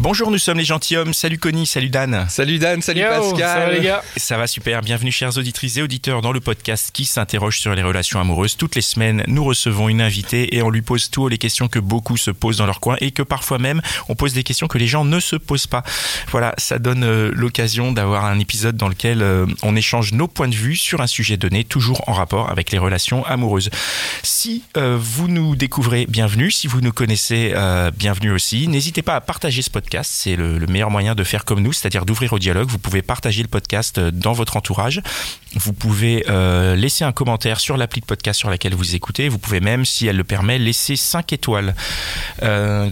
Bonjour, nous sommes les gentilshommes. Salut Connie, salut Dan. Salut Dan, salut Yo, Pascal. ça va les gars Ça va super. Bienvenue, chers auditrices et auditeurs, dans le podcast qui s'interroge sur les relations amoureuses. Toutes les semaines, nous recevons une invitée et on lui pose tout les questions que beaucoup se posent dans leur coin et que parfois même on pose des questions que les gens ne se posent pas. Voilà, ça donne euh, l'occasion d'avoir un épisode dans lequel euh, on échange nos points de vue sur un sujet donné, toujours en rapport avec les relations amoureuses. Si euh, vous nous découvrez, bienvenue. Si vous nous connaissez, euh, bienvenue aussi. N'hésitez pas à partager ce podcast. C'est le, le meilleur moyen de faire comme nous, c'est-à-dire d'ouvrir au dialogue. Vous pouvez partager le podcast euh, dans votre entourage. Vous pouvez euh, laisser un commentaire sur l'appli de podcast sur laquelle vous écoutez. Vous pouvez même, si elle le permet, laisser 5 étoiles. Euh,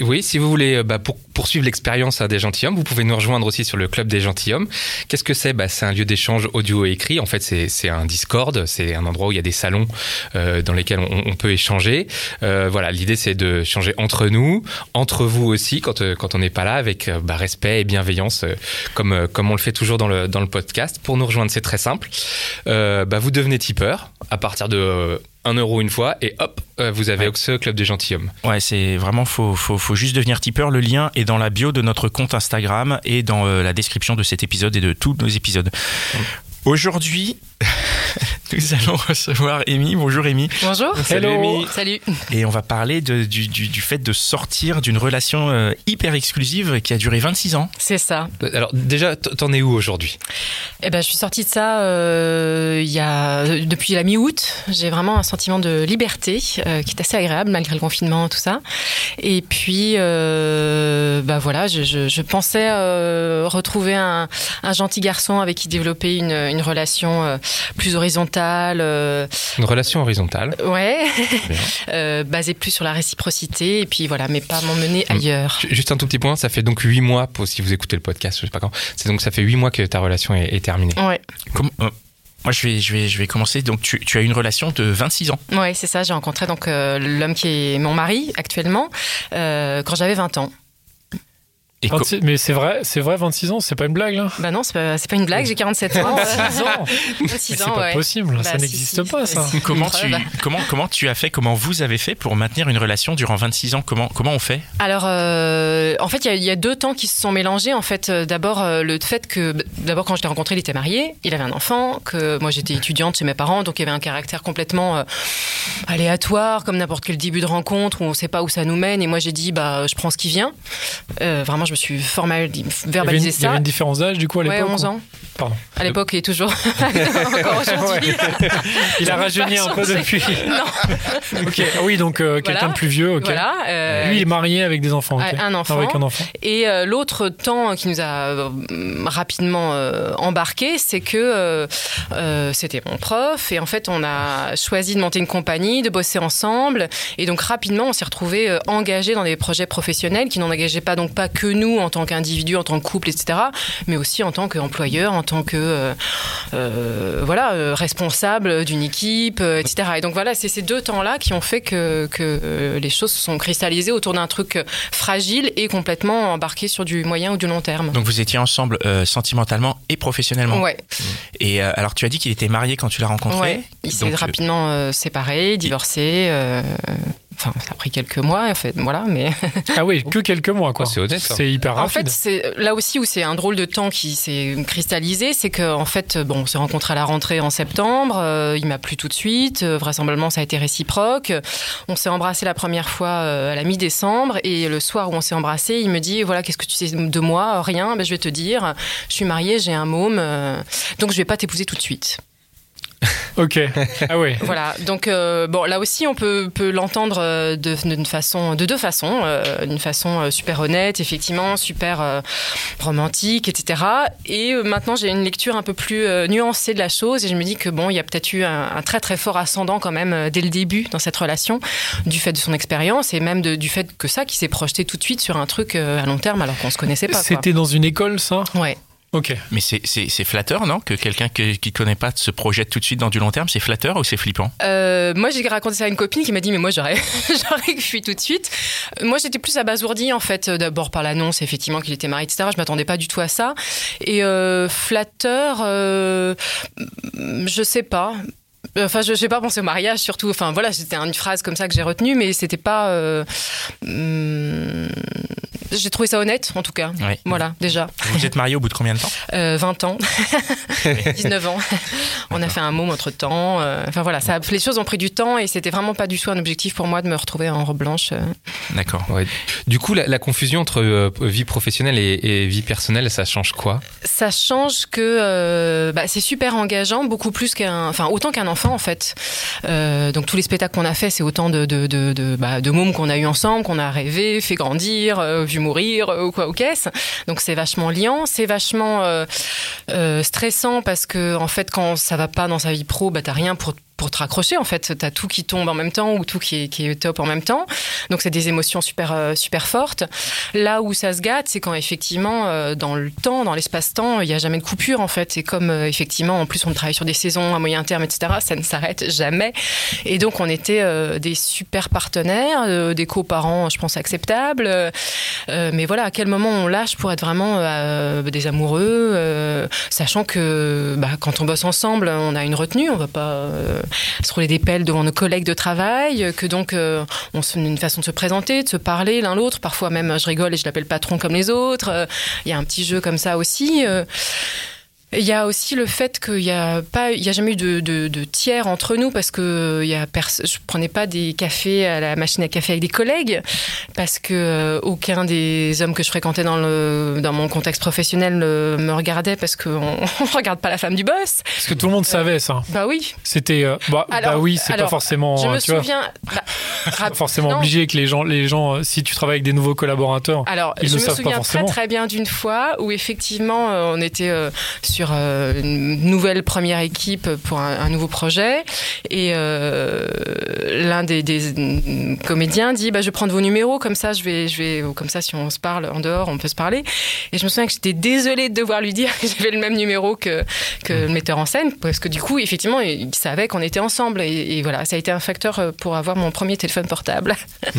oui, si vous voulez euh, bah, pour, poursuivre l'expérience hein, des gentilshommes, vous pouvez nous rejoindre aussi sur le club des gentilshommes. Qu'est-ce que c'est? Bah, C'est un lieu d'échange audio et écrit. En fait, c'est un Discord, c'est un endroit où il y a des salons dans lesquels on, peut échanger. Voilà, l'idée c'est de changer entre nous, entre vous aussi, quand, euh, quand on n'est pas là, avec euh, bah, respect et bienveillance, euh, comme, euh, comme on le fait toujours dans le, dans le podcast. Pour nous rejoindre, c'est très simple. Bah, vous devenez tipeur à partir de... euh, 1 euro une fois et hop, vous avez Ouais. ce club des gentilshommes. Ouais, c'est vraiment faut, faut, faut juste devenir tipeur. Le lien est dans la bio de notre compte Instagram et dans la description de cet épisode et de tous nos épisodes. Aujourd'hui, nous allons recevoir Amy. Bonjour Amy. Bonjour. Salut, Hello. Amy. Salut. Et on va parler de- du, du, du fait de sortir d'une relation euh, hyper exclusive qui a duré 26 ans. C'est ça. Alors déjà, t'en es où aujourd'hui? Eh ben, je suis sortie de ça euh, il y a depuis la mi-août. J'ai vraiment un sentiment de liberté euh, qui est assez agréable malgré le confinement, tout ça. Et puis, euh, bah voilà, je, je, je pensais euh, retrouver un, un gentil garçon avec qui développer une, une relation euh, plus horizontale. euh, Une relation horizontale. ouais, euh, basée plus sur la réciprocité. Et puis voilà, mais pas m'emmener ailleurs. Ju- Juste un tout petit point, ça fait donc 8 mois, pour, si vous écoutez le podcast, je sais pas quand, c'est donc ça fait 8 mois que ta relation est, est terminée. Ouais. Comme- euh, moi, je vais, je, vais, je vais commencer. Donc, tu, tu as une relation de 26 ans. Ouais, c'est ça. J'ai rencontré donc euh, l'homme qui est mon mari actuellement euh, quand j'avais 20 ans. Et co- 26 mais c'est vrai, c'est vrai, 26 ans, c'est pas une blague là Bah non, c'est pas, une blague. J'ai 47 ans. 26 ans 26 Mais C'est pas ouais. possible, Bah, ça si, n'existe si, pas si, ça. comment, tu, preuve. comment, comment tu as fait, comment vous avez fait pour maintenir une relation durant 26 ans? Comment, comment on fait? Alors, euh, en fait, il y a- il y, a deux temps qui se sont mélangés. En fait, euh, d'abord euh, le fait que, d'abord quand je l'ai rencontré, il était marié, il avait un enfant, que moi j'étais étudiante chez mes parents, donc il y avait un caractère complètement euh, aléatoire, comme n'importe quel début de rencontre où on ne sait pas où ça nous mène. Et moi j'ai dit, bah, je prends ce qui vient. Euh, vraiment, je me suis formal, Il y, avait une, verbalisé il y avait ça. une différence d'âge du coup à Ouais, l'époque 11 ou- ans. Pardon. À l'époque et toujours. Encore aujourd'hui. Il a Ça rajeuni un peu depuis. Non. ok, ah oui, donc euh, quelqu'un Voilà. de plus vieux, ok. Voilà. euh, Lui, il est marié avec des enfants. Un enfant. Avec un enfant. Et euh, l'autre temps qui nous a euh, rapidement embarqué, c'est que c'était mon prof et en fait on a choisi de monter une compagnie, de bosser ensemble et donc rapidement on s'est retrouvés engagés dans des projets professionnels qui n'en engageaient pas donc pas que nous en tant qu'individus, en tant que couple, etc., mais aussi en tant qu'employeur, en tant que euh, euh, voilà euh, responsable d'une équipe, etc. Et donc voilà, c'est ces deux temps-là qui ont fait que, que les choses se sont cristallisées autour d'un truc fragile et complètement embarqué sur du moyen ou du long terme. Donc, vous étiez ensemble euh, sentimentalement et professionnellement. Ouais, Et euh, alors, tu as dit qu'il était marié quand tu l'as rencontré. ouais. Il s'est rapidement séparé, divorcé. Enfin, ça a pris quelques mois, en fait, voilà, mais Ah oui, que quelques mois, quoi. Oh, c'est honnête, ça. C'est hyper En fait, rapide. c'est là aussi où c'est un drôle de temps qui s'est cristallisé, c'est que en fait, bon, on s'est rencontrés à la rentrée en septembre. euh, il m'a plu tout de suite. euh, vraisemblablement, ça a été réciproque. On s'est embrassé la première fois euh, à la mi-décembre et le soir où on s'est embrassé, il me dit voilà, qu'est-ce que tu sais de moi? Rien. Ben, je vais te dire, je suis mariée, j'ai un môme, euh, donc je vais pas t'épouser tout de suite. Ok. Ah ouais. Voilà. Donc euh, bon, là aussi, on peut, peut l'entendre euh, de, façon, de deux façons, euh, d'une façon euh, super honnête, effectivement, super euh, romantique, etc. Et maintenant, j'ai une lecture un peu plus nuancée de la chose, et je me dis que bon, il y a peut-être eu un, un très très fort ascendant quand même dès le début dans cette relation, du fait de son expérience et même de- du fait que ça, qui s'est projeté tout de suite sur un truc à long terme alors qu'on se connaissait pas. C'était dans une école, ça? Ouais. Ok. Mais c'est- c'est c'est flatteur, non Que quelqu'un que- qui ne connaît pas se projette tout de suite dans du long terme, c'est flatteur ou c'est flippant? Euh, moi, j'ai raconté ça à une copine qui m'a dit, mais moi, j'aurais, j'aurais fui tout de suite. Moi, j'étais plus abasourdie, en fait, euh, d'abord par l'annonce, effectivement, qu'il était marié, etc. Je m'attendais pas du tout à ça. Et euh, flatteur, euh, je sais pas. Enfin, je n'ai pas pensé au mariage, surtout. Enfin, voilà, c'était une phrase comme ça que j'ai retenue, mais c'était pas. euh, hum, j'ai trouvé ça honnête, en tout cas. Voilà, déjà. Vous êtes marié au bout de combien de temps? Euh, 20 ans, 19 ans. On a fait un môme entre temps. Enfin voilà, ça, les choses ont pris du temps et c'était vraiment pas du tout un objectif pour moi de me retrouver en robe blanche. euh. D'accord. Ouais. Du coup, la, la confusion entre euh, vie professionnelle et, et vie personnelle, ça change quoi? Ça change que euh, bah, c'est super engageant, beaucoup plus qu'un, enfin autant qu'un enfant en fait. Euh, donc tous les spectacles qu'on a fait, c'est autant de de bah, mômes qu'on a eu ensemble, qu'on a rêvé, fait grandir, euh, vu mourir euh, ou quoi ou qu'est-ce. Donc c'est vachement liant, c'est vachement stressant parce que en fait quand ça va pas dans sa vie pro, bah t'as rien pour pour te raccrocher en fait, t'as tout qui tombe en même temps ou tout qui est, qui est top en même temps. Donc c'est des émotions super euh, super fortes. Là où ça se gâte, c'est quand effectivement euh, dans le temps, dans l'espace-temps, il y a jamais de coupure en fait. Et comme euh, effectivement en plus on travaille sur des saisons à moyen terme, etc. Ça ne s'arrête jamais. Et donc on était des super partenaires, des coparents, je pense acceptables. Mais voilà, à quel moment on lâche pour être vraiment des amoureux, sachant que bah, quand on bosse ensemble, on a une retenue, on va pas se rouler des pelles devant nos collègues de travail, que donc euh, on se une façon de se présenter, de se parler l'un l'autre. Parfois même, je rigole et je l'appelle patron comme les autres. Euh, Il y a un petit jeu comme ça aussi. Euh, il y a aussi le fait qu'il n'y a pas, il y a jamais eu de, de, de tiers entre nous parce que il y a je prenais pas des cafés à la machine à café avec des collègues parce que euh, aucun des hommes que je fréquentais dans le dans mon contexte professionnel euh, me regardait parce qu'on on regarde pas la femme du boss. Parce que tout le monde savait ça. Bah oui. C'était. euh, bah, Alors- bah oui, c'est pas forcément. Je euh, me tu vois, souviens. bah, pas rap- forcément non. obligé que les gens, les gens, euh, si tu travailles avec des nouveaux collaborateurs, Alors, Ils je me savent pas souviens très forcément. très bien d'une fois où effectivement euh, on était euh, sur euh, une nouvelle première équipe pour un, un nouveau projet et euh, l'un des, des, comédiens dit bah, je vais prendre vos numéros comme ça je vais je vais comme ça si on se parle en dehors on peut se parler et je me souviens que j'étais désolée de devoir lui dire que j'avais le même numéro que que le metteur en scène parce que du coup effectivement il savait qu'on était ensemble et, et voilà ça a été un facteur euh, pour avoir mon premier téléphone portable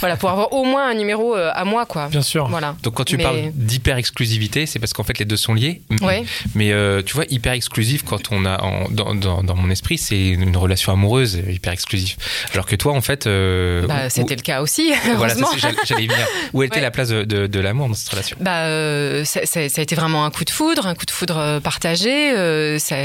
voilà pour avoir au moins un numéro à moi quoi bien sûr. voilà. Donc quand tu Mais- parles d'hyper exclusivité, c'est parce qu'en fait les deux sont liés. Ouais. Mais euh, tu vois, hyper exclusif quand on a en- dans, dans, dans mon esprit, c'est une relation amoureuse euh, hyper exclusive. Alors que toi, en fait, euh, Bah, c'était le cas aussi, voilà, j'allais venir. Où était Ouais. la place de, de, de l'amour dans cette relation? Bah, euh, ça, ça- ça a été vraiment un coup de foudre, un coup de foudre partagé. ça,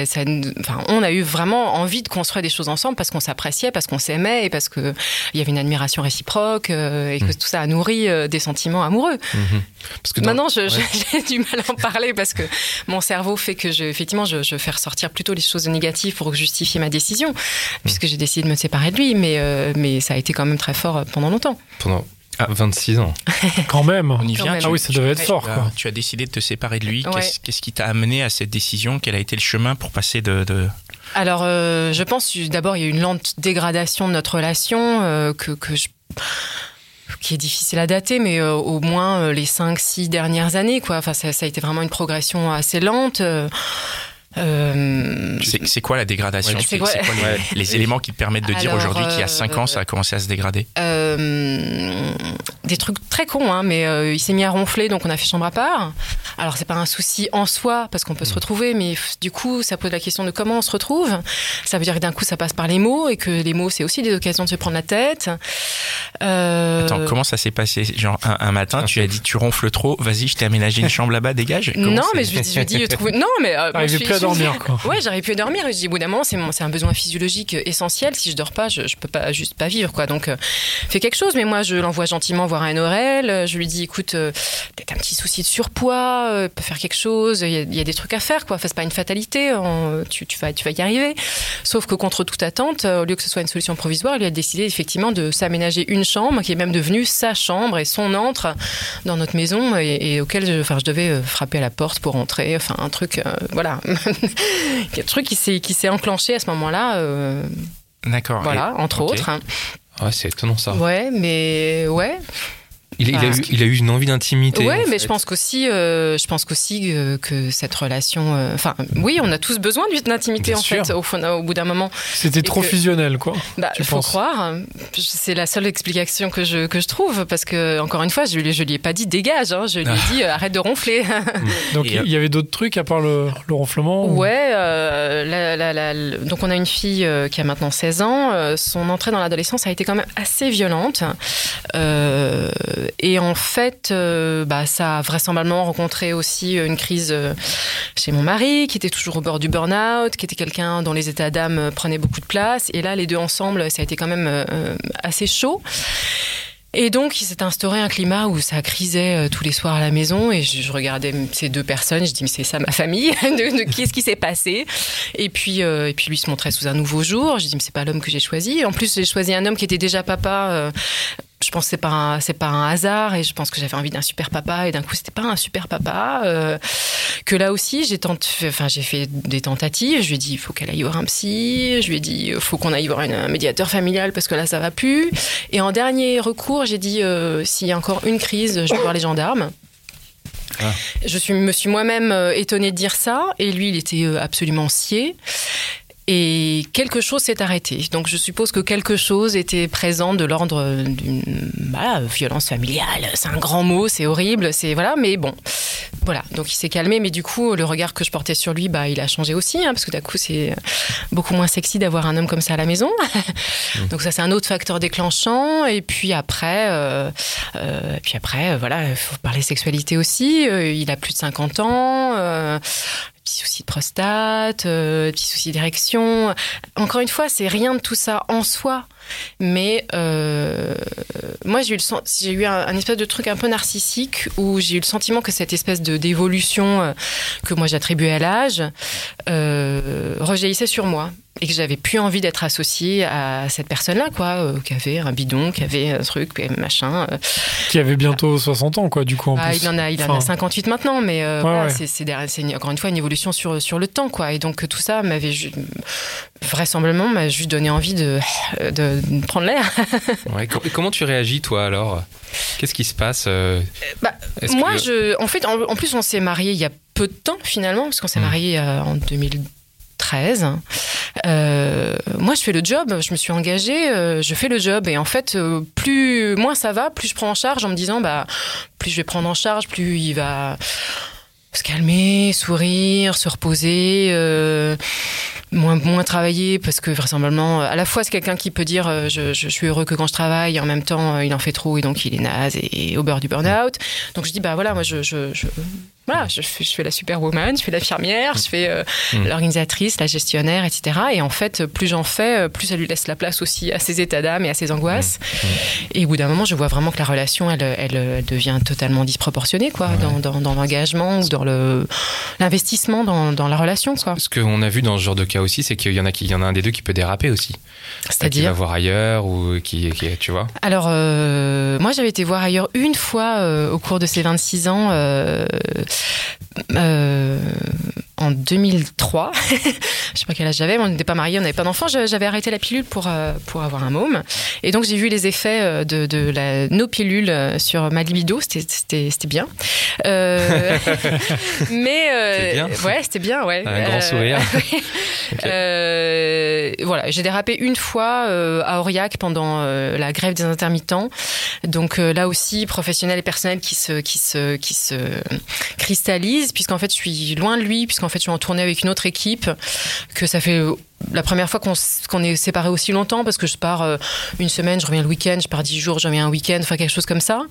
enfin, on a eu vraiment envie de construire des choses ensemble parce qu'on s'appréciait, parce qu'on s'aimait et parce que il y avait une admiration réciproque et que tout ça a nourri des sentiments amoureux. Mhm. Parce que dans- Maintenant, j'ai du mal à en parler parce que mon cerveau fait que je, effectivement, je, je fais ressortir plutôt les choses négatives pour justifier ma décision, puisque j'ai décidé de me séparer de lui. Mais, euh, mais ça a été quand même très fort euh, pendant longtemps. pendant ah, 26 ans. Quand même. On y vient. Ah oui, ça devait être tu fort, as- quoi. Tu as décidé de te séparer de lui. Ouais. Qu'est-ce qui t'a amené à cette décision? Quel a été le chemin pour passer de. de- Alors, euh, je pense d'abord il y a eu une lente dégradation de notre relation euh, que, que je qui est difficile à dater, mais euh, au moins euh, les 5-6 dernières années, quoi. Enfin, ça, ça a été vraiment une progression assez lente. Euh, euh, C'est quoi la dégradation Ouais, C'est quoi- les, les éléments qui te permettent de dire aujourd'hui qu'il y a euh, 5 ans, ça a commencé à se dégrader? Euh, des trucs très cons, hein, mais euh, il s'est mis à ronfler, donc on a fait chambre à part. Alors c'est pas un souci en soi parce qu'on peut se retrouver, mais du coup ça pose la question de comment on se retrouve. Ça veut dire que d'un coup ça passe par les mots et que les mots c'est aussi des occasions de se prendre la tête. Euh, Euh, Attends, comment ça s'est passé? Genre, un, un matin, tu as dit tu ronfles trop, vas-y, je t'ai aménagé une chambre là-bas, dégage? Comment non, mais je lui dis, je lui dis, trouve- non, mais euh, je suis- je- dormir, quoi. Ouais, j'arrive plus à dormir. Et je dis, au bout d'un moment, c'est mon- c'est un besoin physiologique essentiel. Si je dors pas, je, je peux pas juste pas vivre, quoi. Donc, euh, fais quelque chose. Mais moi, je l'envoie gentiment voir un Aurel. Je lui dis, écoute, euh, peut-être un petit souci de surpoids, euh, peut faire quelque chose. Il y, a, il y a des trucs à faire, quoi. Enfin, c'est pas une fatalité. en- tu, tu vas, tu vas y arriver. Sauf que contre toute attente, euh, au lieu que ce soit une solution provisoire, il a décidé effectivement de s'aménager une chambre qui est même devenue sa chambre et son antre dans notre maison et, et auquel je, enfin, je devais euh, frapper à la porte pour entrer. Enfin, un truc, euh, voilà. un truc qui s'est, qui s'est enclenché à ce moment-là. euh, D'accord. voilà, entre autres. hein. Ouais, c'est étonnant ça. Ouais, mais ouais. Il, il a eu, il a eu une envie d'intimité. Ouais, en mais fait. je pense qu'aussi, euh, je pense qu'aussi euh, que cette relation, euh, enfin, oui, on a tous besoin d'une- d'intimité Bien en sûr. fait. Au, fond- au bout d'un moment, C'était trop que- fusionnel, quoi. bah, Tu faut penses croire. C'est la seule explication que je que je trouve parce que encore une fois, je lui je lui ai pas dit dégage. hein. je lui ai dit arrête de ronfler. Donc il y avait d'autres trucs à part le, le ronflement ou- Ouais, euh, la- la- la- le- donc on a une fille qui a maintenant 16 ans. Son entrée dans l'adolescence a été quand même assez violente. Euh, et en fait, euh, bah, ça a vraisemblablement rencontré aussi une crise euh, chez mon mari, qui était toujours au bord du burn-out, qui était quelqu'un dont les états d'âme euh, prenaient beaucoup de place. Et là, les deux ensemble, ça a été quand même euh, assez chaud. Et donc, il s'est instauré un climat où ça crisait euh, tous les soirs à la maison. Et je, regardais ces deux personnes. Je dis, mais c'est ça ma famille de, de Qu'est-ce qui s'est passé? Et puis, euh, lui se montrait sous un nouveau jour. Je dis, mais c'est pas l'homme que j'ai choisi. En plus, j'ai choisi un homme qui était déjà papa. euh, je pense que c'est pas c'est pas un hasard et je pense que j'avais envie d'un super papa et d'un coup c'était pas un super papa euh, que là aussi j'ai tenté enfin j'ai fait des tentatives je lui ai dit il faut qu'elle aille voir un psy je lui ai dit il faut qu'on aille voir une- un médiateur familial parce que là ça va plus et en dernier recours j'ai dit euh, s'il y a encore une crise je vais voir les gendarmes Ah. je suis, me suis moi-même euh, étonnée de dire ça, et lui, il était euh, absolument scié. Et quelque chose s'est arrêté. Donc je suppose que quelque chose était présent de l'ordre d'une voilà, violence familiale. C'est un grand mot, c'est horrible, c'est voilà. Mais bon, voilà. Donc il s'est calmé, mais du coup le regard que je portais sur lui, bah il a changé aussi, hein, parce que d'un coup c'est beaucoup moins sexy d'avoir un homme comme ça à la maison. Donc ça c'est un autre facteur déclenchant. Et puis après, euh, euh, puis après, euh, voilà, il faut parler sexualité aussi. Euh, il a plus de 50 ans. Euh, Petits soucis de prostate, euh, petits soucis d'érection. Encore une fois, c'est rien de tout ça en soi. Mais euh, moi, j'ai eu, le sen- j'ai eu un, un espèce de truc un peu narcissique où j'ai eu le sentiment que cette espèce de d'évolution euh, que moi j'attribuais à l'âge euh, rejaillissait sur moi et que j'avais plus envie d'être associée à cette personne-là, quoi, euh, qui avait un bidon, qui avait un truc, machin. euh. Qui avait bientôt 60 ans, quoi, du coup, en Ah, plus. il en a, il en a Enfin, 58 maintenant, mais euh, Ouais, voilà, ouais. c'est- encore une fois une évolution sur, sur le temps, quoi. Et donc tout ça m'avait ju- vraisemblablement m'a juste donné envie de, de, de prendre l'air. Ouais, comment tu réagis, toi, alors? Qu'est-ce qui se passe euh, Bah, moi, que- je, en fait, en, en plus, on s'est marié il y a peu de temps finalement, parce qu'on s'est Mm. marié euh, en 2013. Euh, moi, je fais le job, je me suis engagée, euh, je fais le job, et en fait, euh, plus moins ça va, plus je prends en charge en me disant, bah, plus je vais prendre en charge, plus il va se calmer, sourire, se reposer. Moins moins travailler parce que vraisemblablement à la fois c'est quelqu'un qui peut dire euh, je, je suis heureux que quand je travaille et en même temps euh, il en fait trop et donc il est naze et, et au beurre du burn-out. Donc je dis bah voilà moi je, je, je- voilà je fais, je fais la superwoman je fais l'infirmière je fais euh, Mm. l'organisatrice la gestionnaire etc et en fait plus j'en fais plus ça lui laisse la place aussi à ses états d'âme et à ses angoisses. Et au bout d'un moment je vois vraiment que la relation elle, elle, elle devient totalement disproportionnée quoi dans, dans, dans l'engagement ou dans le l'investissement dans, dans la relation quoi. Ce qu'on a vu dans ce genre de cas aussi, c'est qu'il y en a qui, il y en a un des deux qui peut déraper aussi. Qui va c'est-à-dire voir ailleurs ou qui, qui tu vois. Alors, euh, moi, j'avais été voir ailleurs une fois euh, au cours de ces 26 ans, euh, en 2003. je sais pas quel âge j'avais, mais on n'était pas mariés, on n'avait pas d'enfants. J'avais arrêté la pilule pour, euh, pour avoir un môme. Et donc, j'ai vu les effets euh, de, de la, nos pilules euh, sur ma libido. C'était- bien. Euh, mais, euh, bien. ouais, c'était bien, ouais. Un grand sourire. Voilà, j'ai dérapé une fois à Aurillac pendant la grève des intermittents. Donc là aussi, professionnel et personnel qui se qui se qui se cristallise, puisqu'en fait je suis loin de lui, puisqu'en fait fait, je suis en tournée avec une autre équipe, que ça fait la première fois qu'on est séparés aussi longtemps, parce que je pars euh, une semaine, je reviens le week-end, je pars dix jours, je reviens un week-end, enfin quelque chose comme ça.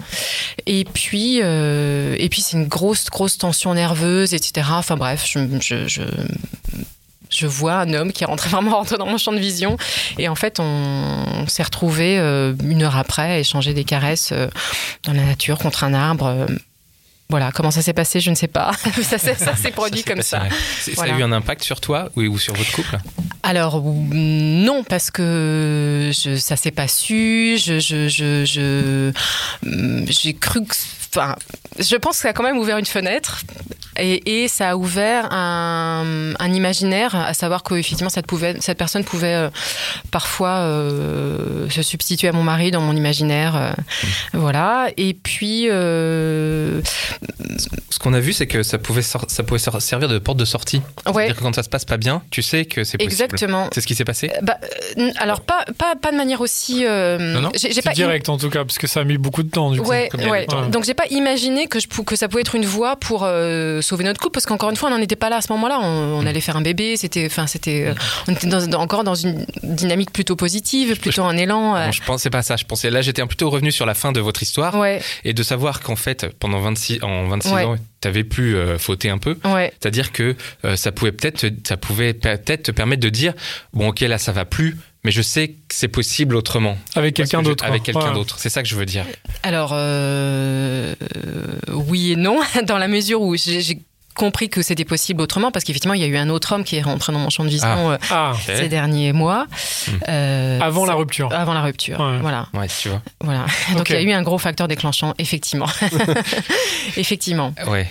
Et puis, euh, puis c'est une grosse, grosse tension nerveuse, etc. Enfin bref, je, vois un homme qui est rentré vraiment rentré dans mon champ de vision. Et en fait, on, s'est retrouvés euh, une heure après à échanger des caresses euh, dans la nature contre un arbre. Voilà, comment ça s'est passé, je ne sais pas. ça s'est produit comme passé, ça. ouais. C'est- Voilà. Ça a eu un impact sur toi ou, ou sur votre couple? Alors non parce que je, ça s'est pas su. Je je je je- j'ai cru que enfin je pense que ça a quand même ouvert une fenêtre et, et ça a ouvert un, un imaginaire à savoir qu'effectivement cette pouvait cette personne pouvait euh, parfois euh, se substituer à mon mari dans mon imaginaire euh, voilà et puis euh, Ce qu'on a vu, c'est que ça pouvait, ça pouvait servir de porte de sortie. ouais C'est-à-dire que quand ça se passe pas bien, tu sais que c'est possible. exactement C'est ce qui s'est passé? Bah, alors pas, pas pas de manière aussi euh, Non, non. j'ai j'ai C'est pas direct en tout cas, parce que ça a mis beaucoup de temps du coup. Ouais, longtemps. Donc j'ai pas imaginé que, je, pou- que ça pouvait être une voie pour euh, sauver notre couple parce qu'encore une fois on n'en était pas là à ce moment-là. On, on allait faire un bébé, c'était, enfin c'était, euh, on était dans- dans- encore dans une dynamique plutôt positive, plutôt un élan. euh, Bon, je pensais pas à ça. Je pensais là, j'étais plutôt revenu sur la fin de votre histoire ouais, et de savoir qu'en fait, pendant 26, en 26 Ouais. ans, t'avais pu euh, fauter un peu. ouais, C'est-à-dire que euh, ça pouvait peut-être, ça pouvait peut-être te permettre de dire, bon, ok, là, ça va plus, mais je sais que c'est possible autrement. Avec quelqu'un d'autre. Avec quelqu'un Ouais. d'autre. C'est ça que je veux dire. Alors euh, oui et non dans la mesure où j'ai compris que c'était possible autrement parce qu'effectivement il y a eu un autre homme qui est rentré dans mon champ de vision euh, Ah, ces derniers mois. Euh, avant la rupture. Avant la rupture, Ouais. voilà. Ouais, tu vois. Voilà. Donc il y a eu un gros facteur déclenchant, effectivement. effectivement. Ouais.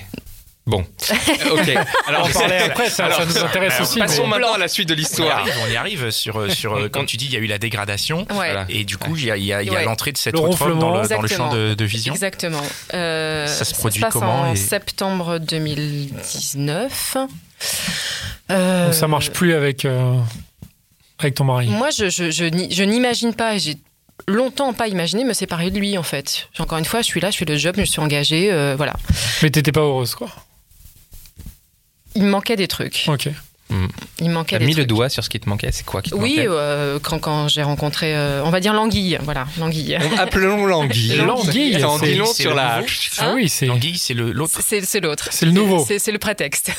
Bon. ok. Alors, On parlait après, ça, ça nous intéresse alors, aussi. Passons mais- maintenant à la suite de l'histoire. arrive, on y arrive sur, euh, sur euh, comme tu dis, il y a eu la dégradation. Ouais. Et du coup, il y a, il y a- il y a Ouais. l'entrée de cet Le autre dans le, ronflement. dans le champ de, de vision. Exactement. Euh, Ça se produit passe comment en et- septembre 2019. Euh, Donc ça marche plus avec, euh, avec ton mari. Moi, je, je, je, n'y- je n'imagine pas, et j'ai longtemps pas imaginé me séparer de lui, en fait. Encore une fois, je suis là, je fais le job, je me suis engagée, euh, voilà. Mais t'étais pas heureuse, quoi. Il manquait des trucs. Ok. Il manquait T'as des mis le doigt sur ce qui te manquait. C'est quoi qui te Oui, manquait euh, quand, quand j'ai rencontré, euh, on va dire l'anguille, voilà, l'anguille. On- Appelons l'anguille. L'anguille, Ça en c'est- dit long c'est sur la. Ah oui, c'est. L'anguille, c'est le- l'autre. C'est c'est l'autre. C'est le nouveau. C'est le prétexte.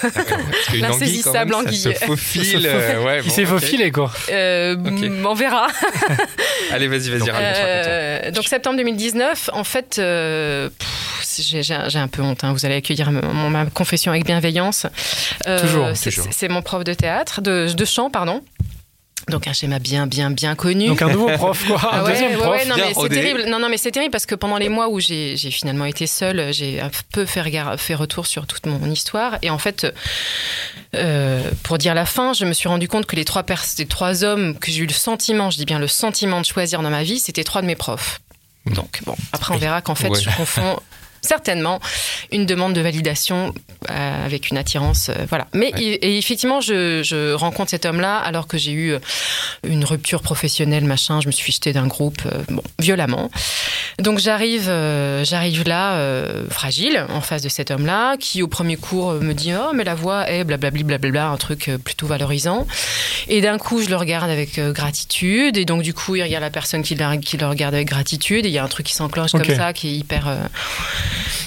L'insaisissable anguille. Ça se faufile. euh, ouais, Il bon, s'est ok. faufilé, quoi. Euh, On verra. Allez, vas-y, vas-y, raconte, donc septembre 2019, en fait, j'ai un peu honte. hein. Vous allez accueillir mon- ma confession avec bienveillance. Euh, Toujours, c'est- toujours. C'est mon prof de théâtre, de, de chant, pardon. Donc un schéma bien, bien, bien connu. Donc un nouveau prof, quoi. Un Ah ouais, deuxième prof. ouais, non, mais c'est rodé. terrible. Non, non, mais c'est terrible parce que pendant les mois où j'ai j'ai finalement été seule, j'ai un peu fait, regard- fait retour sur toute mon histoire. Et en fait, euh, pour dire la fin, je me suis rendu compte que les trois, pers- les trois hommes que j'ai eu le sentiment, je dis bien le sentiment de choisir dans ma vie, c'était trois de mes profs. Donc, bon, après, on verra qu'en fait, Ouais. je confonds certainement une demande de validation euh, avec une attirance. euh, voilà. Mais Ouais. et, et effectivement, je, je rencontre cet homme-là alors que j'ai eu euh, une rupture professionnelle, machin. Je me suis jetée d'un groupe, euh, bon, violemment. Donc j'arrive, j'arrive là, fragile, en face de cet homme-là, qui au premier cours me dit oh mais la voix est blablabli blablabla, un truc plutôt valorisant. Et d'un coup, je le regarde avec gratitude, et donc du coup, il regarde la personne qui, la- qui le regarde avec gratitude, et il y a un truc qui s'enclenche comme ça, qui est hyper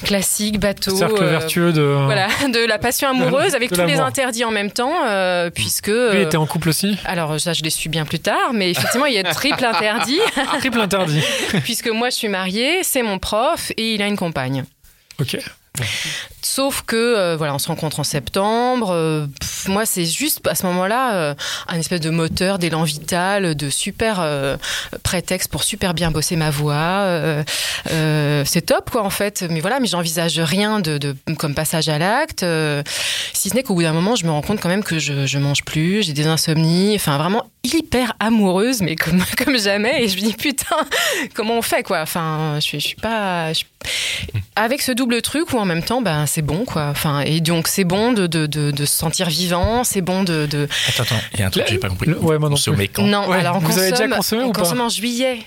classique, bateau. Cercle euh, vertueux de. voilà, de la passion amoureuse avec tous les interdits en même temps, euh, puisque. Lui euh, était en couple aussi. alors ça, je l'ai su bien plus tard, mais effectivement, il y a triple interdit, Triple interdit. puisque moi, je suis mariée, c'est mon prof, et il a une compagne. Ok. Sauf que, euh, voilà, on se rencontre en septembre. euh, moi, c'est juste à ce moment-là euh, un espèce de moteur, d'élan vital, de super prétexte pour super bien bosser ma voix. c'est top, quoi, en fait. Mais voilà, mais j'envisage rien de, comme passage à l'acte. si ce n'est qu'au bout d'un moment, je me rends compte quand même que je, je mange plus, j'ai des insomnies. Enfin, vraiment hyper amoureuse, mais comme, comme jamais. Et je me dis, putain, comment on fait, quoi Enfin, je, je suis pas. avec ce double truc où en même temps, ben, c'est bon, quoi. Enfin, et donc, c'est bon de, de, de, de se sentir vivant, c'est bon de. de... Attends, attends, il y a un truc que j'ai pas compris. Le- ouais, moi non Non, Ouais, alors on vous avez déjà consomme, consommé on ou pas consomme en juillet.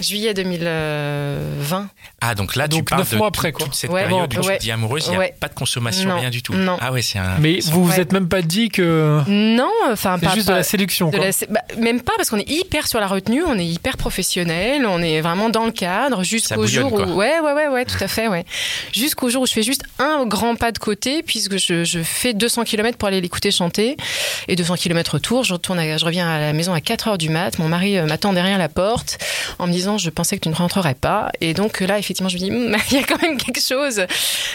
Juillet 2020. Ah, donc là, tu Donc, parles neuf de mois toute- après, quoi. toute cette Ouais, période où ouais. tu dis amoureuse, il n'y a Ouais. pas de consommation, Non, rien du tout. non. Ah ouais, c'est un. Mais vous vous Ouais. êtes même pas dit que Non, enfin c'est juste pas- de la séduction, de quoi. la- bah, même pas parce qu'on est hyper sur la retenue, on est hyper professionnel, on est vraiment dans le cadre jusqu'au jour où quoi. ouais ouais ouais ouais tout à fait ouais jusqu'au jour où je fais juste un grand pas de côté puisque je, je fais 200 km pour aller l'écouter chanter et 200 km retour je retourne à- je reviens à la maison à 4 heures du mat mon mari euh, m'attend derrière la porte en me disant je pensais que tu ne rentrerais pas. Et donc là effectivement je me dis Hum, il y a quand même quelque chose.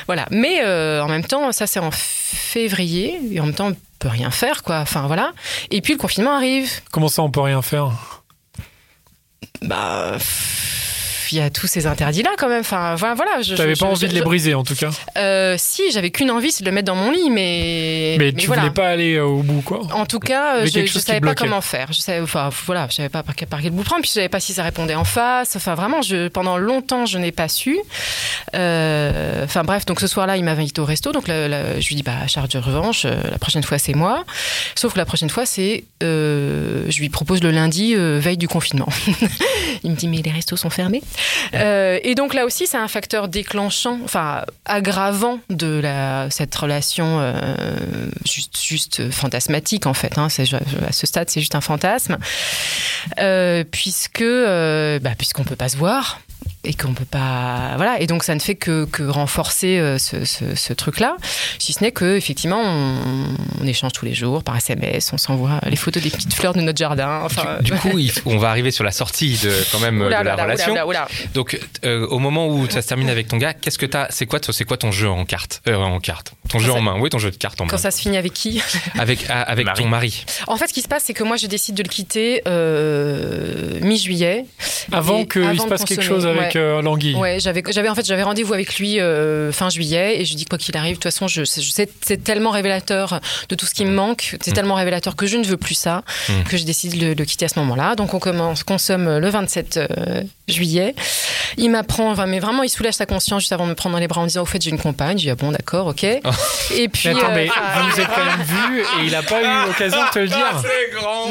Voilà. Mais euh, en même temps ça c'est en février. Et en même temps on peut rien faire quoi. Enfin voilà. Et puis le confinement arrive. Comment ça, on peut rien faire? Bah pff, il y a tous ces interdits là quand même enfin voilà je T'avais pas je- envie de les briser, en tout cas. euh, si j'avais qu'une envie c'est de le mettre dans mon lit mais Mais, tu voilà. voulais pas aller euh, au bout, quoi. en tout cas, je, qui savais pas comment faire. Je savais, enfin, voilà, je savais pas par, quel- par quel bout prendre, puis je savais pas si ça répondait en face. Enfin, vraiment, je, pendant longtemps, je n'ai pas su. Euh, Enfin, bref, donc ce soir-là, il m'a invité au resto. Donc, je lui dis, bah, charge de revanche, euh, la prochaine fois, c'est moi. Sauf que la prochaine fois, c'est, euh, je lui propose le lundi, veille du confinement. il me dit, mais les restos sont fermés. Euh, et donc là aussi, c'est un facteur déclenchant, enfin aggravant de cette relation euh, juste, fantasmatique en fait. Hein, à ce stade, c'est juste un fantasme, Euh, puisque euh, bah, puisqu'on peut pas se voir et qu'on peut pas voilà et donc ça ne fait que, que renforcer euh, ce, ce- ce truc-là si ce n'est que effectivement on, on échange tous les jours par SMS on s'envoie les photos des petites fleurs de notre jardin enfin Du coup, il- on va arriver sur la sortie de quand même Oula, de la oula, relation. oula, oula, oula. Donc, euh, au moment où ça se termine avec ton gars, qu'est-ce que t'as C'est quoi, c'est quoi ton jeu en carte euh, En carte? Ton jeu ça- en main. Oui, ton jeu de cartes en main. quand ça se finit avec qui? Avec ah, avec Marie. ton mari. En fait, ce qui se passe, c'est que moi, je décide de le quitter euh, mi-juillet. Avant qu'il se passe quelque chose avec ouais. Euh, l'anguille. Ouais, j'avais, j'avais en fait, j'avais rendez-vous avec lui euh, fin juillet et je lui dis quoi qu'il arrive, de toute façon, je, je sais, c'est tellement révélateur de tout ce qui me manque, c'est tellement révélateur que je ne veux plus ça, Mm. que je décide de le quitter à ce moment-là. Donc on commence, consomme le 27 euh, juillet. Il m'apprend, enfin, mais vraiment, il soulève sa conscience juste avant de me prendre dans les bras en me disant, au fait, j'ai une compagne. Je dis ah bon, d'accord, ok. Et puis, Mais attends, euh, mais vous vous êtes quand même vu et il a pas eu l'occasion de te le dire.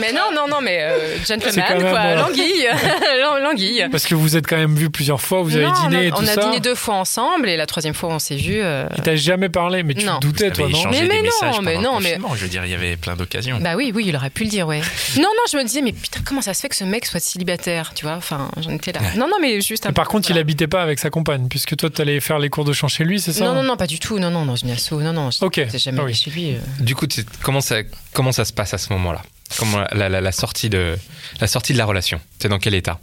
mais non, non, non, mais euh, gentleman, quoi, euh, l'anguille, L'an- l'anguille. Parce que vous êtes quand même vu plusieurs fois, vous avez dîné on a, et tout on a ça. dîné deux fois ensemble et la troisième fois on s'est vu. euh, Il t'a jamais parlé, mais tu Non. te doutais, toi, non Mais- mais des non, mais non, mais- Je veux dire, il y avait plein d'occasions. Bah oui, oui, il aurait pu le dire, ouais. non, non, je me disais, mais putain, comment ça se fait que ce mec soit célibataire, tu vois Enfin, j'en étais là. Non, non, mais juste un Mais par peu, contre, il habitait pas avec sa compagne, puisque toi, t'allais faire les cours de chant chez lui, c'est ça Non, non, non, pas du tout. Non, non, dans une asso. Non, non. Ok. J'ai jamais Ah oui. chez lui. euh. Du coup, tu- comment ça comment ça se passe à ce moment-là? Comment la, la- la sortie de la sortie de la relation? C'est dans quel état?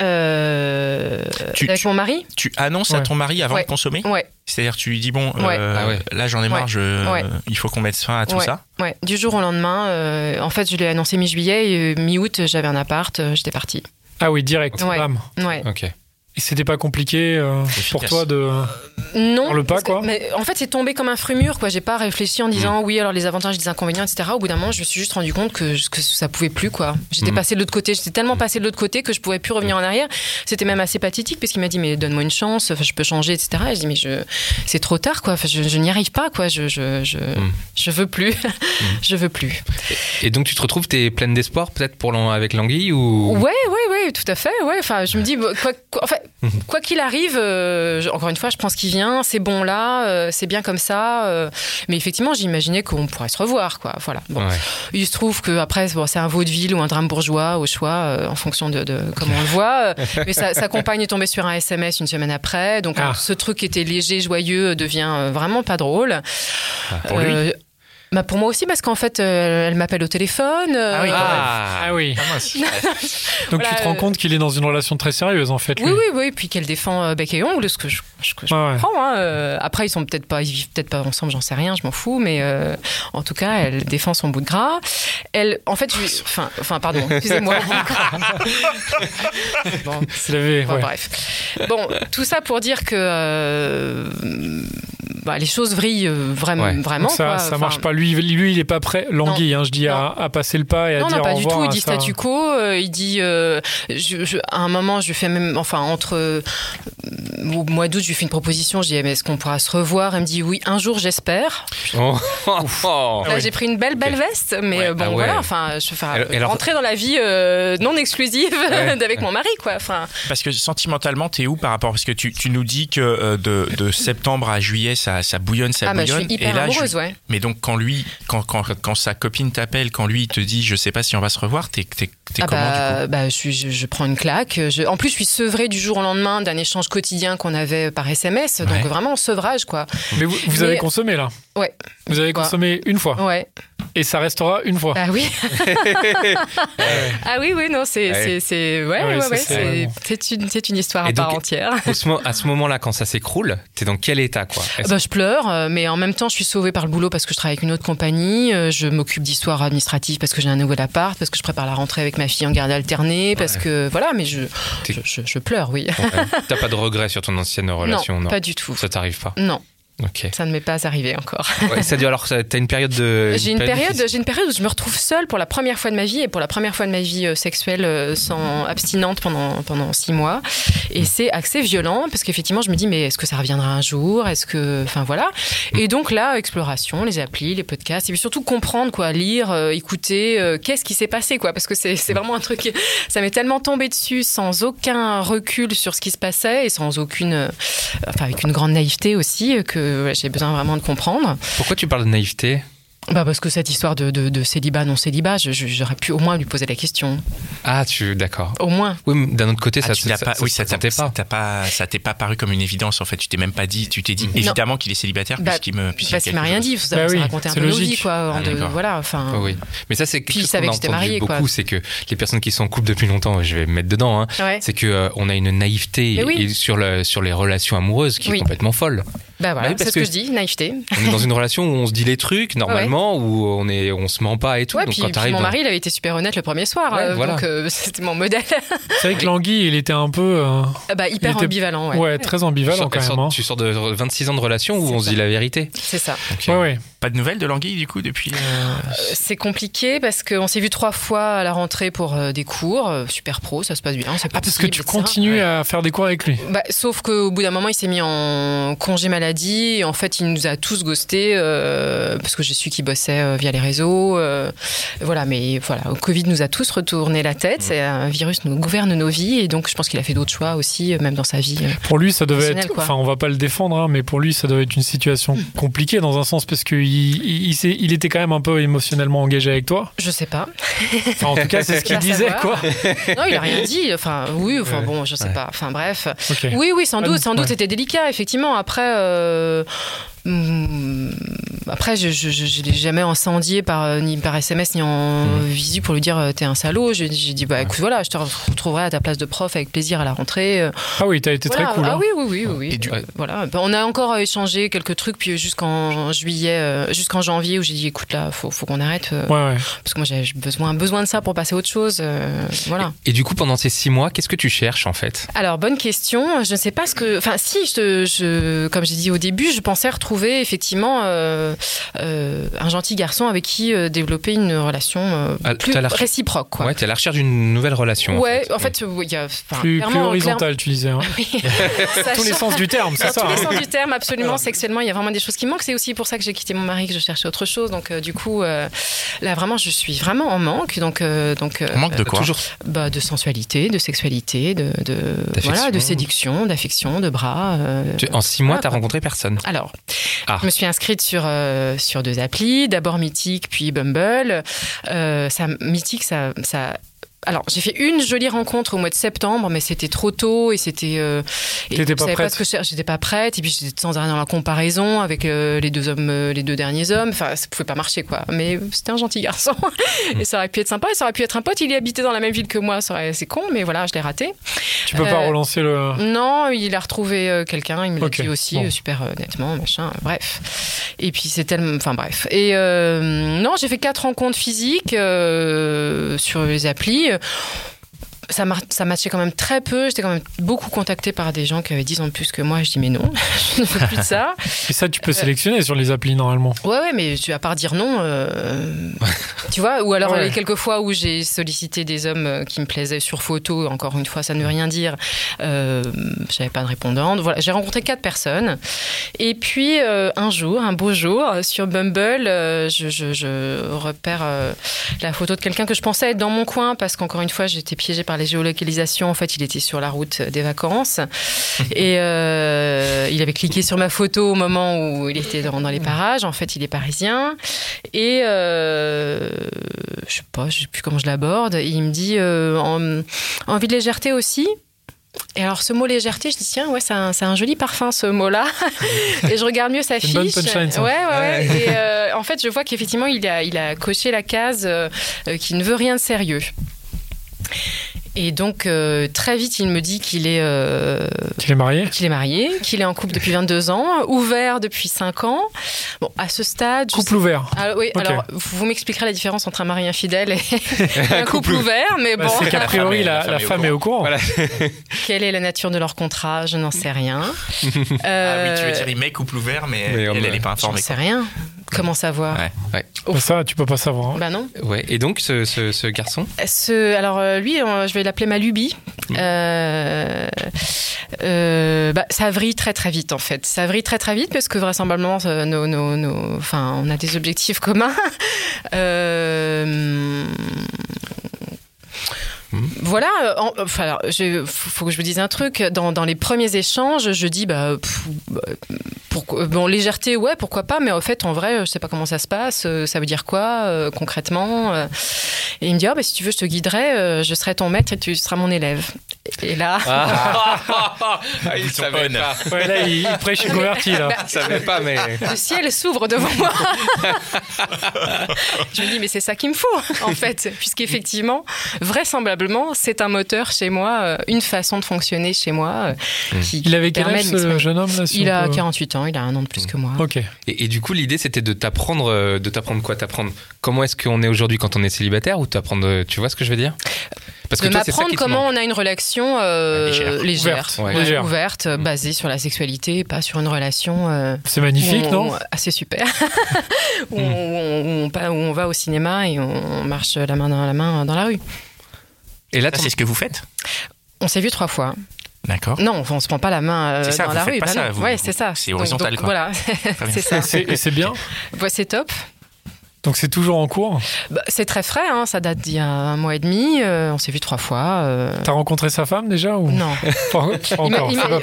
Euh, Tu- avec tu- mon mari Tu annonces à ton mari avant Ouais. de consommer? Ouais, C'est-à-dire, tu lui dis, bon, Ouais. euh, Ah ouais. là j'en ai marre, Ouais. je, Ouais. il faut qu'on mette fin à tout Ouais. ça. ouais. Du jour au lendemain, euh, en fait, je l'ai annoncé mi-juillet et mi-août, j'avais un appart, j'étais partie. Ah oui, direct. Ouais. bam. Ouais. Ok. Et c'était pas compliqué euh, pour toi de. Non. Pour le pas, que- quoi? Mais en fait, c'est tombé comme un fruit mûr, quoi. J'ai pas réfléchi en disant oui, alors les avantages, les inconvénients, etc. Au bout d'un moment, je me suis juste rendu compte que, que ça pouvait plus, quoi. J'étais Mm. passé de l'autre côté. J'étais tellement passé de l'autre côté que je pouvais plus revenir en arrière. C'était même assez pathétique parce qu'il m'a dit mais donne-moi une chance, enfin, je peux changer, etc. Et je dis mais je, c'est trop tard, quoi. Enfin, je, je n'y arrive pas, quoi. Je, je, je, je veux plus. je veux plus. Et donc tu te retrouves, t'es pleine d'espoir peut-être pour avec l'anguille ou? Ouais, ouais, ouais, tout à fait. Ouais, enfin, je me dis, quoi, quoi, en fait, Mhm. quoi qu'il arrive, euh, encore une fois, je prends ce qui vient, c'est bon là, euh, c'est bien comme ça. euh, mais effectivement, j'imaginais qu'on pourrait se revoir, quoi. Voilà. Bon, Ouais. il se trouve que après, bon, c'est un vaudeville ou un drame bourgeois au choix, euh, en fonction de, de comment on le voit. euh, mais sa, sa compagne est tombée sur un SMS une semaine après, donc Ah. ce truc qui était léger, joyeux, devient euh, vraiment pas drôle. Pour lui Euh, bah pour moi aussi, parce qu'en fait, euh, elle m'appelle au téléphone. euh, Ah oui, quand même. Ah, Ah oui. Ah, mince. Donc Voilà, tu te rends compte qu'il est dans une relation très sérieuse, en fait. Oui, lui. oui, oui, puis qu'elle défend euh, bec et ongle, ce que je, ce que je Ouais, ouais. comprends. hein, euh, après, ils sont peut-être pas, ils vivent peut-être pas ensemble, j'en sais rien, je m'en fous, mais euh, en tout cas, elle défend son bout de gras. Elle, en fait, je, enfin, enfin, pardon, excusez-moi. bon, C'est levé, Bon, ouais. bref. Bon, tout ça pour dire que euh, bah, les choses vrillent euh, vraiment, Ouais. vraiment. Ça, quoi. ça Enfin, marche pas. Lui, lui, il est pas prêt. L'anguille, hein, je dis, à, à passer le pas et à Non, dire non, pas au du tout. Il à dit statu quo. euh, il dit, euh, je- je- à un moment, je fais même, enfin, entre, au mois d'août, je lui fais une proposition. Je dis, mais est-ce qu'on pourra se revoir? Elle me dit, oui, un jour, j'espère. Oh, oh. Là, j'ai pris une belle, belle veste, mais Ouais, euh, bon, ah ouais. voilà, enfin, je vais faire Et alors- rentrer dans la vie euh, non exclusive Ouais. d'avec mon mari, quoi. Enfin, Parce que sentimentalement, t'es où par rapport? Parce que tu, tu nous dis que euh, de, de septembre à juillet, ça, ça bouillonne, ça ah, bah, je bouillonne. suis hyper et là, amoureuse, je- ouais. Mais donc, quand lui, quand, quand, quand sa copine t'appelle, quand lui il te dit, je sais pas si on va se revoir, t'es t'es Ah comment du bah, coup? bah, je, suis- je, je prends une claque. Je- en plus, je suis sevrée du jour au lendemain d'un échange quotidien qu'on avait par SMS. Donc Ouais. vraiment sevrage, quoi. Mais vous, vous Mais- avez consommé là Ouais, Vous avez Quoi consommé une fois ouais. et ça restera une fois. Bah oui. ah oui, oui, non, c'est, Ouais. c'est, ouais, Ah ouais, ouais, c'est une, c'est une histoire Et à part entière. À ce moment-là, quand ça s'écroule, t'es dans quel état quoi Est-ce- Bah, je pleure, euh, mais en même temps, je suis sauvée par le boulot parce que je travaille avec une autre compagnie. euh, Je m'occupe d'histoire administrative parce que j'ai un nouvel appart, parce que je prépare la rentrée avec ma fille en garde alternée, parce Ouais. que voilà, mais je, je, je- je pleure, oui. T'as pas de regrets sur ton ancienne relation, non, pas du tout. Ça t'arrive pas. Non, Ça ne m'est pas arrivé encore. Ouais, ça dure alors, ça- t'as une période de. J'ai une période, j'ai une période où je me retrouve seule pour la première fois de ma vie et pour la première fois de ma vie euh, sexuelle euh, sans abstinente pendant pendant six mois. Et c'est assez violent parce qu'effectivement, je me dis mais est-ce que ça reviendra un jour? Est-ce que, enfin voilà. Et donc là, exploration, les applis, les podcasts, et puis surtout comprendre quoi, lire, euh, écouter, qu'est-ce qui s'est passé quoi, parce que c'est vraiment un truc, qui- ça m'est tellement tombé dessus sans aucun recul sur ce qui se passait et sans aucune, enfin avec une grande naïveté aussi euh, que j'ai besoin vraiment de comprendre. Pourquoi tu parles de naïveté? Bah parce que cette histoire de, de, de célibat, non célibat, j'aurais pu au moins lui poser la question. Ah, tu. D'accord. Au moins. Oui, mais d'un autre côté, Ah, ça, ça, pas, ça oui, se ça ça pas. t'a pas, ça t'est pas paru comme une évidence en fait. Tu t'es même pas dit, tu t'es dit Non. évidemment qu'il est célibataire Bah, puisqu'il me, Parce qu'il m'a rien dit, il faut Bah s'est oui, raconter un c'est peu nos logique. vies, quoi. en Ah, de- voilà, enfin. Oui. Mais ça, c'est Puis quelque il chose savait qu'on a entendu mariée, quoi. beaucoup, c'est que les personnes qui sont en couple depuis longtemps, je vais me mettre dedans, hein, Ouais. c'est que euh, on a une naïveté sur, le, sur les relations amoureuses qui est complètement folle. Bah voilà, Bah oui, c'est parce ce que, que- je dis, naïveté. On est dans une relation où on se dit les trucs normalement, où on est, on se ment pas et tout. Ouais, donc puis, quand puis mon dans- mari, il avait été super honnête le premier soir, Ouais, euh, voilà. donc euh, c'était mon modèle. C'est vrai que Langui, il était un peu. euh, bah, hyper était- ambivalent, ouais. ouais. très ambivalent sors, quand même. sors- hein. tu sors de 26 ans de relation où on se dit la vérité. C'est ça. Donc, Ouais, ouais. Pas de nouvelles de Languille du coup depuis. euh, C'est compliqué parce qu'on s'est vu trois fois à la rentrée pour euh, des cours, euh, super pro, ça se passe bien. Ah, parce que tu continues à faire des cours avec lui? Bah, sauf qu'au bout d'un moment, il s'est mis en congé maladie. Et en fait, il nous a tous ghostés euh, parce que j'ai su qu'il bossait euh, via les réseaux. euh, voilà, mais voilà, le Covid nous a tous retourné la tête. C'est un virus nous gouverne nos vies et donc je pense qu'il a fait d'autres choix aussi, euh, même dans sa vie. euh. Pour lui, ça devait être. quoi. Enfin, on va pas le défendre, hein, mais pour lui, ça devait être une situation compliquée dans un sens parce qu'il il, il, s'est- il était quand même un peu émotionnellement engagé avec toi. Je sais pas. Enfin, en tout cas, c'est ce qu'il disait, savoir. quoi. Non, il a rien dit. Enfin, oui, enfin Ouais. bon, je sais Ouais. pas. Enfin bref. Ok. Oui, oui, sans Ah, doute, sans ouais. doute, c'était délicat, effectivement. Après, euh, après, je, je l'ai jamais incendié par euh, ni par SMS ni en Mmh. visu pour lui dire euh, t'es un salaud. J'ai dit bah écoute voilà, je te retrouverai à ta place de prof avec plaisir à la rentrée. Euh, Ah oui, t'as été voilà. très cool. Ah hein. oui, oui, oui, oui. oui. Et du- voilà. Bah, on a encore échangé quelques trucs puis jusqu'en juillet, jusqu'en janvier où j'ai dit écoute là, faut, faut qu'on arrête Ouais, ouais. parce que moi j'ai besoin besoin de ça pour passer à autre chose. voilà. Et du coup, pendant ces six mois, qu'est-ce que tu cherches en fait? Alors, bonne question. Je ne sais pas ce que. Enfin, si, je, je- comme j'ai dit au début, je pensais retrouver effectivement euh, euh, un gentil garçon avec qui euh, développer une relation euh, Ah, plus réciproque. Quoi. Ouais, t'es à la recherche d'une nouvelle relation. Ouais, en fait, oui, il y a. Plus, plus clairement- horizontal, tu disais. hein. oui. Tous les sens du terme, c'est dans ça. tous les hein. sens du terme, absolument, sexuellement, il y a vraiment des choses qui manquent. C'est aussi pour ça que j'ai quitté mon mari, que je cherchais autre chose. Donc, euh, du coup, euh, là, vraiment, je suis vraiment en manque. Donc, euh, donc euh, On manque de quoi Toujours. bah, de sensualité, de sexualité, de, de voilà, de séduction, d'affection, de bras. euh, Tu- En six mois, voilà, t'as rencontré personne. Alors, Ah. je me suis inscrite sur, euh, sur deux applis, d'abord Mythique, puis Bumble. Euh, ça, Mythique, ça, ça. Alors, j'ai fait une jolie rencontre au mois de septembre, mais c'était trop tôt et c'était. Euh, et je pas savais prête. ce que. J'étais pas prête et puis j'étais sans arrêt dans la comparaison avec euh, les deux hommes, euh, les deux derniers hommes. Enfin, ça pouvait pas marcher quoi. Mais c'était un gentil garçon et ça aurait pu être sympa. Et ça aurait pu être un pote. Il y habitait dans la même ville que moi. Aurait- C'est con, mais voilà, je l'ai raté. Tu peux pas Euh, relancer le. Non, il a retrouvé quelqu'un, il me l'a Ok, dit aussi, bon. super nettement, machin, bref. Et puis c'est tellement. Enfin bref. Et non, j'ai fait quatre rencontres physiques sur les applis. ju. Ça, ça matchait quand même très peu. J'étais quand même beaucoup contactée par des gens qui avaient 10 ans de plus que moi. Je dis mais non, je ne veux plus de ça. Et ça, tu peux sélectionner sur les applis normalement. Ouais, ouais, mais tu, à part dire non, euh, tu vois, ou alors Ouais. les quelques fois où j'ai sollicité des hommes euh, qui me plaisaient sur photo, encore une fois, ça ne veut rien dire, euh, j'avais pas de répondante. Voilà, j'ai rencontré quatre personnes. Et puis, euh, un jour, un beau jour, euh, sur Bumble, euh, je, je- je repère euh, la photo de quelqu'un que je pensais être dans mon coin, parce qu'encore une fois, j'étais piégée par les géolocalisations. En fait, il était sur la route des vacances. Et euh, il avait cliqué sur ma photo au moment où il était dans, dans les parages. En fait, il est parisien. Et euh, je sais pas, je sais plus comment je l'aborde. Il me dit euh, en- envie de légèreté aussi. Et alors, ce mot légèreté, je dis tiens, ouais, c'est un, un joli parfum ce mot-là. et je regarde mieux sa fiche. une bonne punchline, ça. Ouais, ouais, ouais. Et euh, en fait, je vois qu'effectivement, il a, il a coché la case euh, qui ne veut rien de sérieux. Et donc, euh, très vite, il me dit qu'il est, euh, Tu l'es marié qu'il est marié, qu'il est en couple depuis 22 ans, ouvert depuis 5 ans. Bon, à ce stade... je Couple ouvert. sais- Ah, oui, Ok. alors vous m'expliquerez la différence entre un mari infidèle et, et un couple ouvert, mais Bah, bon, c'est qu'a La priori, femme est- la, la femme est au courant. Voilà. quelle est la nature de leur contrat? Je n'en sais rien. Ah oui, tu veux dire, il met couple ouvert, mais, Mais, elle, euh, elle est pas informée. sais quoi. rien. Comment savoir Ouais. Bah, ça, tu peux pas savoir. hein. Bah non. Ouais. Et donc, ce, ce- ce garçon Ce, alors euh, lui, euh, je vais l'appeler ma lubie. Euh, euh, bah, ça vrille très très vite en fait. Ça vrille très très vite parce que vraisemblablement, euh, nos, nos, nos- enfin, on a des objectifs communs. Euh, Voilà, euh, en- enfin, alors, je- faut que je vous dise un truc. Dans, dans les premiers échanges, je dis, bah, pff, bah, pourquoi, bon, légèreté, ouais, pourquoi pas, mais en fait, en vrai, je sais pas comment ça se passe, euh, ça veut dire quoi euh, concrètement euh. Et il me dit, ah, bah, si tu veux, je te guiderai, euh, je serai ton maître et tu seras mon élève. Et là, Ah, il Ils sont savait on. pas. Ouais, là, il, il prêche converti, là. Bah, Il savait pas, mais. le ciel s'ouvre devant moi. je me dis, mais c'est ça qu'il me faut, en fait, puisqu'effectivement, vraisemblablement, c'est un moteur chez moi, euh, une façon de fonctionner chez moi. euh, qui Il avait quel âge, de ce jeune homme là si Il a peut- 48 ans, il a un an de plus que moi. Ok. Et, et du coup, l'idée, c'était de t'apprendre, euh, de t'apprendre quoi T'apprendre comment est-ce qu'on est aujourd'hui quand on est célibataire ou t'apprendre, tu vois ce que je veux dire? Parce de toi, c'est ça m'apprendre comment on a une relation euh, Légère. légère, Ouverte. Ouais. Ouais, Légère. ouverte, euh, basée sur la sexualité, pas sur une relation. euh, C'est magnifique, on- non? Ah, c'est super. où, on, où on- où on va au cinéma et on marche la main dans la main dans la rue. Et là, c'est ce que vous faites On s'est vu trois fois. D'accord. Non, on se prend pas la main euh, C'est ça, dans vous la faites rue. pas bah ça, vous- ouais, c'est ça. c'est horizontal, donc, quoi. Voilà, c'est ça. Et c'est bien Ouais, c'est top. Donc c'est toujours en cours Bah, c'est très frais, hein, ça date d'il y a un mois et demi. euh, on s'est vu trois fois. euh, T'as rencontré sa femme déjà ou? Non. Pas pas Il m'a- encore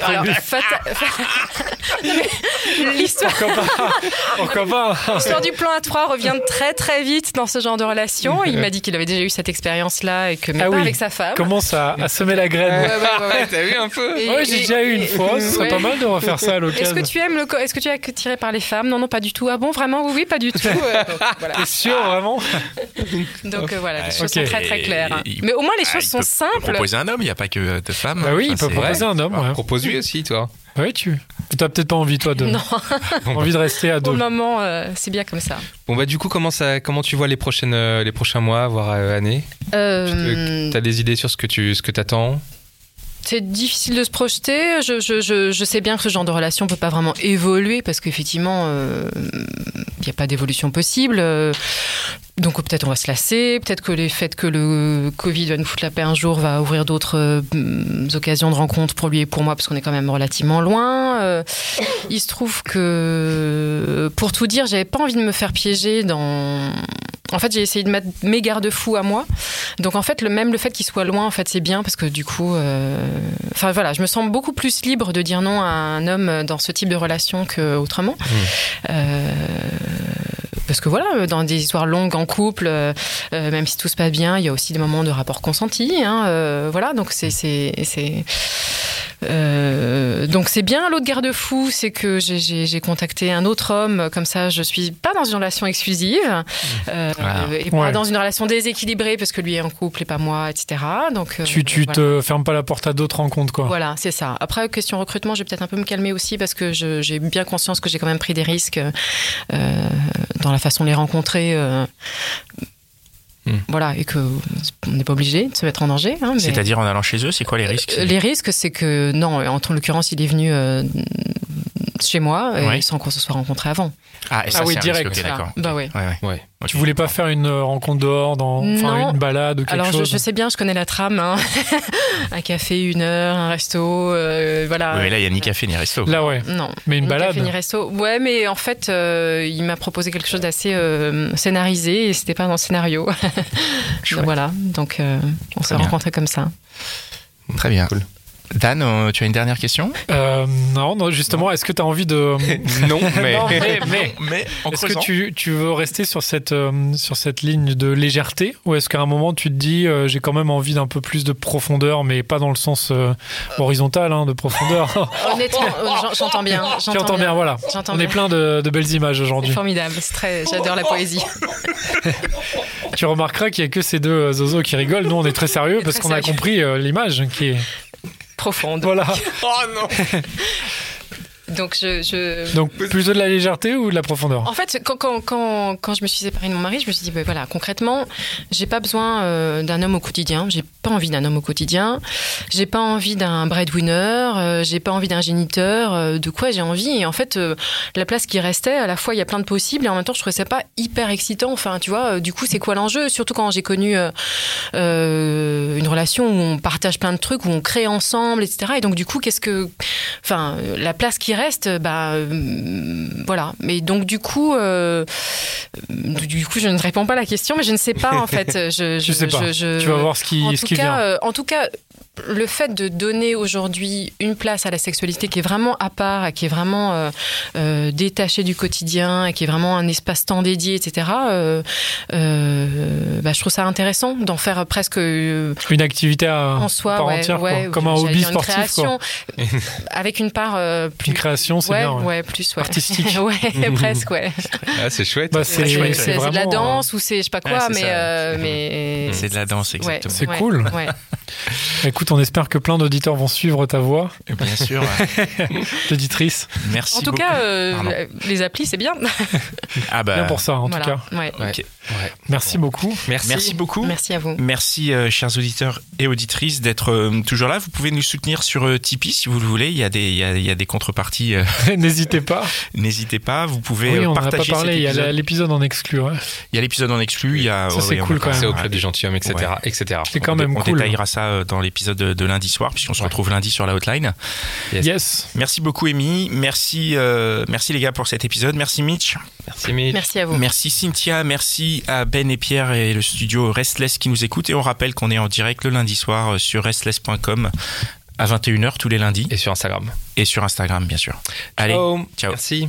L'histoire du plan A3 revient très très vite dans ce genre de relation. Il m'a dit qu'il avait déjà eu cette expérience-là et que mais Ah pas oui. avec sa femme. Commence à, à semer la graine? ouais, ouais, ouais. T'as vu un peu? Et- Ouais, j'ai déjà eu une fois. Ce serait ouais. pas mal de refaire ça à Est-ce l'occasion. que tu aimes le Est-ce que tu es attiré par les femmes? Non, non, pas du tout. Ah bon, vraiment? Oui, oui, pas du tout. Euh, donc, voilà. T'es sûr vraiment Donc euh, voilà, les choses sont très très claires. hein. Mais au moins les Ah, choses il sont peut simples. proposer un homme, il n'y a pas que de femmes. Bah oui, il peut proposer un homme. Ouais. Propose lui aussi, toi. Oui, tu. T'as peut-être pas envie, toi, de. Non, Envie de rester à pour deux. le moment, euh, c'est bien comme ça. Bon, bah, du coup, comment, ça, comment tu vois les, prochaines, euh, les prochains mois, voire euh, années? Euh, T'as des idées sur ce que tu ce que t'attends? C'est difficile de se projeter. Je, je, je, je sais bien que ce genre de relation peut pas vraiment évoluer parce qu'effectivement, euh, il n'y a pas d'évolution possible. Euh, Donc peut-être on va se lasser, peut-être que les faits que le Covid va nous foutre la paix un jour va ouvrir d'autres euh, occasions de rencontres pour lui et pour moi parce qu'on est quand même relativement loin. Euh, il se trouve que, pour tout dire, j'avais pas envie de me faire piéger dans. En fait, j'ai essayé de mettre mes garde-fous à moi. Donc en fait, le, même le fait qu'il soit loin, en fait, c'est bien parce que du coup, euh, enfin voilà, je me sens beaucoup plus libre de dire non à un homme dans ce type de relation qu'autrement. Euh, parce que voilà, dans des histoires longues en couple, euh, euh, même si tout se passe bien, il y a aussi des moments de rapport consenti. Hein, euh, voilà, donc c'est euh, donc c'est bien. L'autre garde-fou, c'est que j'ai- j'ai j'ai contacté un autre homme. Comme ça, je suis pas dans une relation exclusive euh, Voilà. et pas Ouais. dans une relation déséquilibrée parce que lui est en couple et pas moi, etc. Donc euh, Tu, tu voilà. te fermes pas la porte à d'autres rencontres, quoi. Voilà, c'est ça. Après, question recrutement, je vais peut-être un peu me calmer aussi parce que j'ai bien conscience que j'ai quand même pris des risques euh, dans la façon de les rencontrer. Hmm. Voilà, et que on n'est pas obligé de se mettre en danger. hein, mais- C'est-à-dire en allant chez eux, c'est quoi les risques Euh, Les risques, c'est que non, en en l'occurrence, il est venu euh, chez moi et sans qu'on se soit rencontré avant. Ah, et ça, Ah oui, c'est un risque, direct. Bah ouais. Ouais, ouais. Ouais. Tu voulais pas faire une euh, rencontre dehors, dans, Non. une balade ou quelque Alors je, chose je sais bien, je connais la trame. hein. un café, une heure, un resto, euh, voilà. Oui, mais là, il n'y a ni café ni resto. Là, ouais. Non. Mais une Ni balade. café, ni resto. Ouais, mais en fait, euh, il m'a proposé quelque chose d'assez euh, scénarisé et c'était pas dans le scénario. Donc voilà. Donc euh, on s'est rencontrés comme ça. Très bien. Dan, euh, tu as une dernière question? Euh, non, non, justement, est-ce que tu as envie de. Non, mais. Non, mais, mais Mais en est-ce que tu, tu veux rester sur cette, euh, sur cette ligne de légèreté ou est-ce qu'à un moment tu te dis euh, j'ai quand même envie d'un peu plus de profondeur, mais pas dans le sens euh, horizontal hein, de profondeur Honnêtement, euh, j'en- j'entends bien. Tu entends bien, voilà. J'entends On est bien. plein de, de belles images C'est aujourd'hui. formidable. C'est très. J'adore la poésie. Tu remarqueras qu'il y a que ces deux euh, zozos qui rigolent. Nous, on est très sérieux parce qu'on a compris euh, l'image qui est. Profonde. Voilà. Oh non Donc je. je... Donc plutôt de la légèreté ou de la profondeur En fait, quand, quand, quand, quand je me suis séparée de mon mari, je me suis dit, ben voilà, concrètement, j'ai pas besoin euh, d'un homme au quotidien. J'ai pas envie d'un homme au quotidien. J'ai pas envie d'un breadwinner. Euh, j'ai pas envie d'un géniteur. Euh, de quoi j'ai envie? Et en fait, euh, la place qui restait, à la fois, il y a plein de possibles et en même temps, je trouvais ça pas hyper excitant. Enfin, tu vois, du coup, c'est quoi l'enjeu? Surtout quand j'ai connu une relation où on partage plein de trucs, où on crée ensemble, etc. Et donc, du coup, qu'est-ce que, enfin, la place qui reste, bah, euh, voilà. Mais donc, du coup, euh, du coup, je ne réponds pas à la question, mais je ne sais pas en fait. Je, Je sais pas. je- Tu vas voir ce qui, en ce tout qui cas, vient. euh, en tout cas, le fait de donner aujourd'hui une place à la sexualité qui est vraiment à part, qui est vraiment euh, euh, détachée du quotidien, et qui est vraiment un espace-temps dédié, etc. euh, euh, bah, je trouve ça intéressant d'en faire presque euh, Une activité à en soi, part ouais, entière, quoi. ouais, comme un hobby une sportif. quoi. avec une part euh, plus Une création, c'est ouais, bien. ouais. ouais, plus ouais. Artistique. ouais, presque, ouais. Ah, c'est chouette. Bah, c'est Ouais, chouette, c'est C'est c'est de la danse ou c'est je sais pas quoi, c'est mais, euh, C'est de la danse, exactement. C'est ouais, cool. ouais. Écoute, on espère que plein d'auditeurs vont suivre ta voix, Bien sûr. d'auditrice. Merci En tout beaucoup. cas, euh, les applis, c'est bien. ah bah, Bien pour ça, en Voilà, tout cas. ouais. Ouais. Merci beaucoup. Merci. Merci beaucoup. Merci à vous. Merci, euh, chers auditeurs et auditrices, d'être euh, toujours là. Vous pouvez nous soutenir sur euh, Tipeee si vous le voulez. Il y a des, il y a, il y a des contreparties. euh, N'hésitez pas. N'hésitez pas. Vous pouvez Oui, on n'en a pas partager parlé. cet Il y a épisode. l'épisode en exclu. ouais. Il y a l'épisode en exclu. Il y a, Ça, c'est on cool quand pas- C'est au même. club du gentilhomme, etc. Ouais. etc. C'est quand on, même on cool. détaillera ça dans l'épisode de, de lundi soir, puisqu'on se retrouve lundi sur la hotline. Yes. Yes. Merci beaucoup, Amy. Merci, euh, merci les gars pour cet épisode. Merci, Mitch. Merci, Mitch. Merci à vous. Merci, Cynthia. Merci à Ben et Pierre et le studio Restless qui nous écoutent. Et on rappelle qu'on est en direct le lundi soir euh, sur restless.com à 21h tous les lundis Et sur Instagram. et sur Instagram, bien sûr. Allez, ciao. Merci.